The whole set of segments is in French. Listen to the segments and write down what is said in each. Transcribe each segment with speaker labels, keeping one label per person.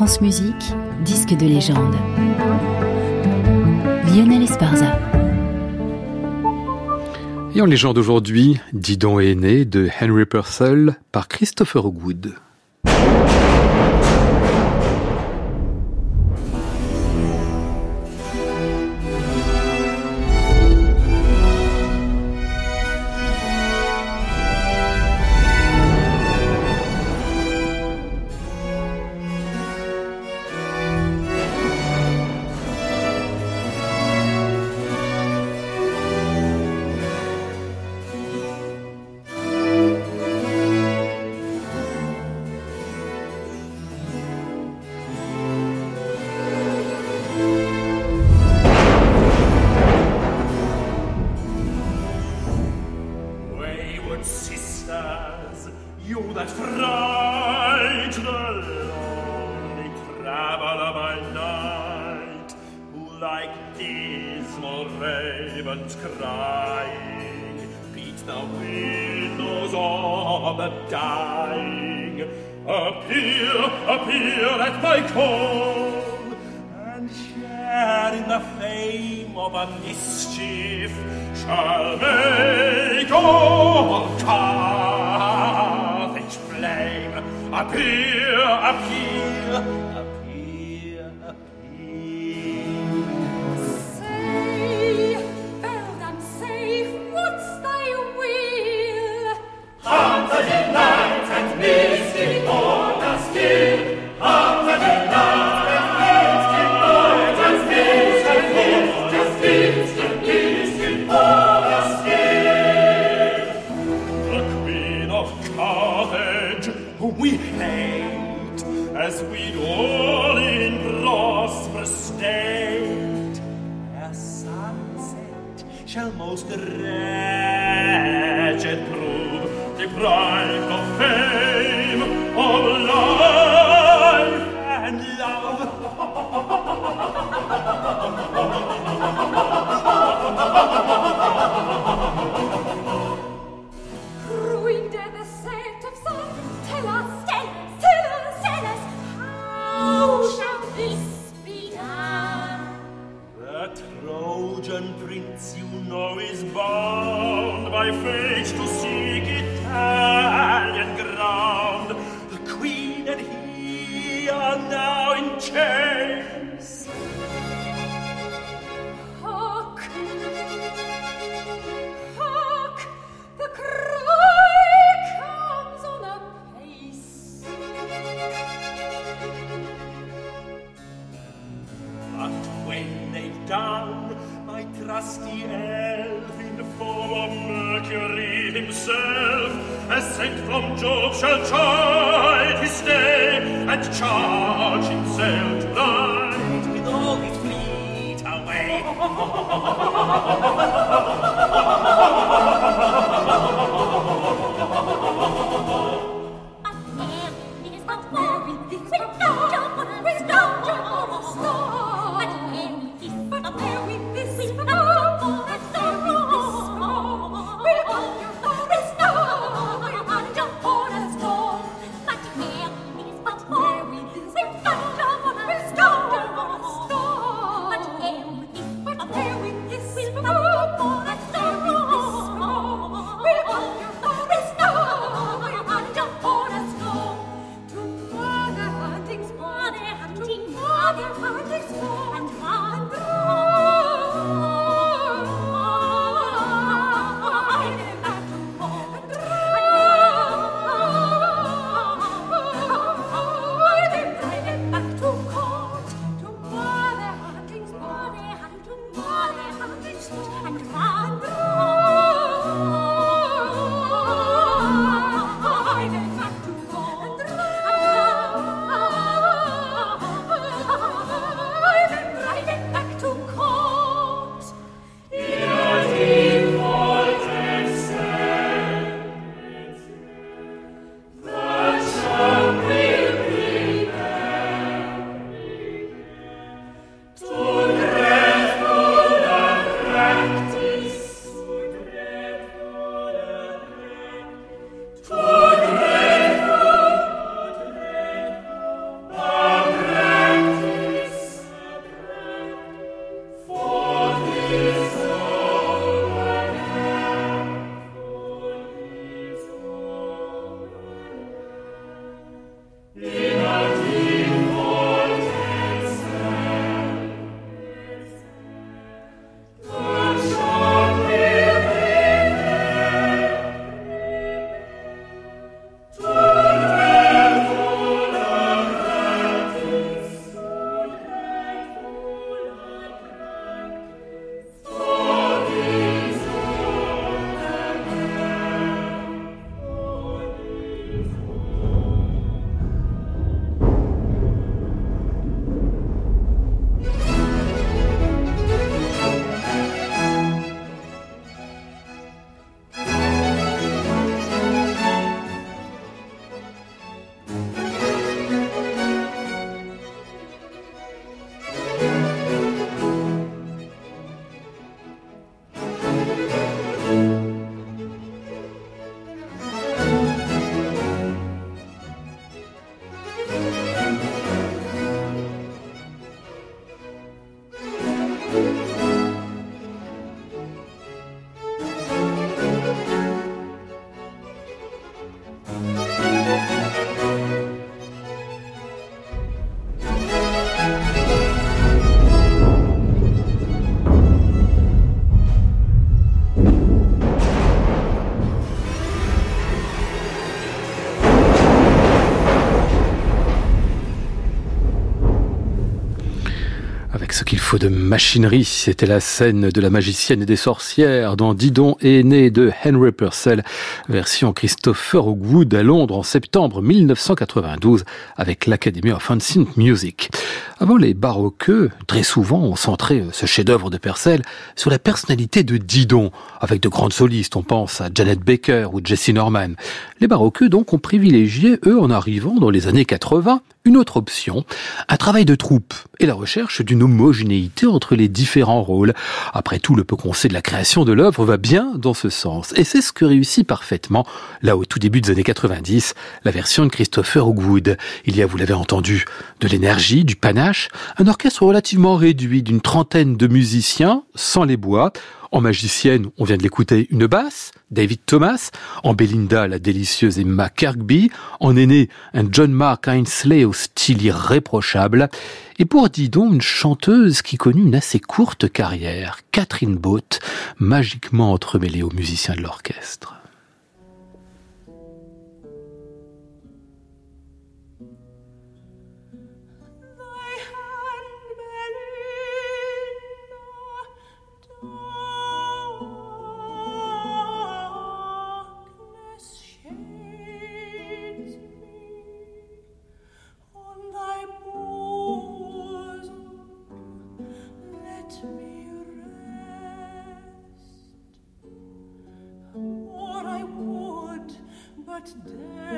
Speaker 1: France Musique, disque de légende. Lionel Esparza.
Speaker 2: Et en légende aujourd'hui, Didon est né de Henry Purcell par Christopher Wood.
Speaker 3: like dismal ravens crying, beat the windows of the dying. Appear, appear at my call, and share in the fame of a mischief shall make all Carthage flame. Appear, appear,
Speaker 4: shall most
Speaker 3: wretched prove, deprived of faith.
Speaker 4: Trojan prince you
Speaker 3: know is bound by fate to seek Italian ground. The queen and he are now in chains. in the form of Mercury himself, as sent from Jove shall chide his day and charge himself to night
Speaker 4: with all his fleet
Speaker 3: away.
Speaker 2: avec ce qu'il faut de machinerie. C'était la scène de la magicienne et des sorcières dans Didon et né de Henry Purcell, version Christopher Hogwood à Londres en septembre 1992 avec l'Academy of Ancient Music. Avant les baroqueux, très souvent on centrait ce chef-d'œuvre de Purcell sur la personnalité de Didon, avec de grandes solistes, on pense à Janet Baker ou Jesse Norman. Les baroqueux donc ont privilégié, eux, en arrivant dans les années 80, une autre option, un travail de troupe et la recherche d'une homogénéité entre les différents rôles. Après tout, le peu qu'on sait de la création de l'œuvre va bien dans ce sens. Et c'est ce que réussit parfaitement, là au tout début des années 90, la version de Christopher Hogwood. Il y a, vous l'avez entendu, de l'énergie, du panache, un orchestre relativement réduit d'une trentaine de musiciens, sans les bois, en magicienne, on vient de l'écouter, une basse, David Thomas. En Belinda, la délicieuse Emma Kirkby. En aîné, un John Mark Ainsley au style irréprochable. Et pour Didon, une chanteuse qui connut une assez courte carrière, Catherine Boat, magiquement entremêlée aux musiciens de l'orchestre.
Speaker 4: but dead.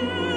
Speaker 3: Thank.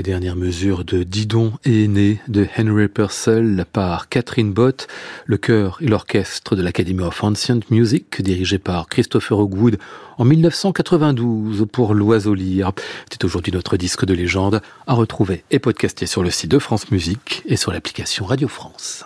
Speaker 2: Les dernières mesures de Didon et Aîné de Henry Purcell par Catherine Bott, le chœur et l'orchestre de l'Academy of Ancient Music dirigé par Christopher Hogwood en 1992 pour l'Oiseau Lyre. C'est aujourd'hui notre disque de légende à retrouver et podcaster sur le site de France Musique et sur l'application Radio France.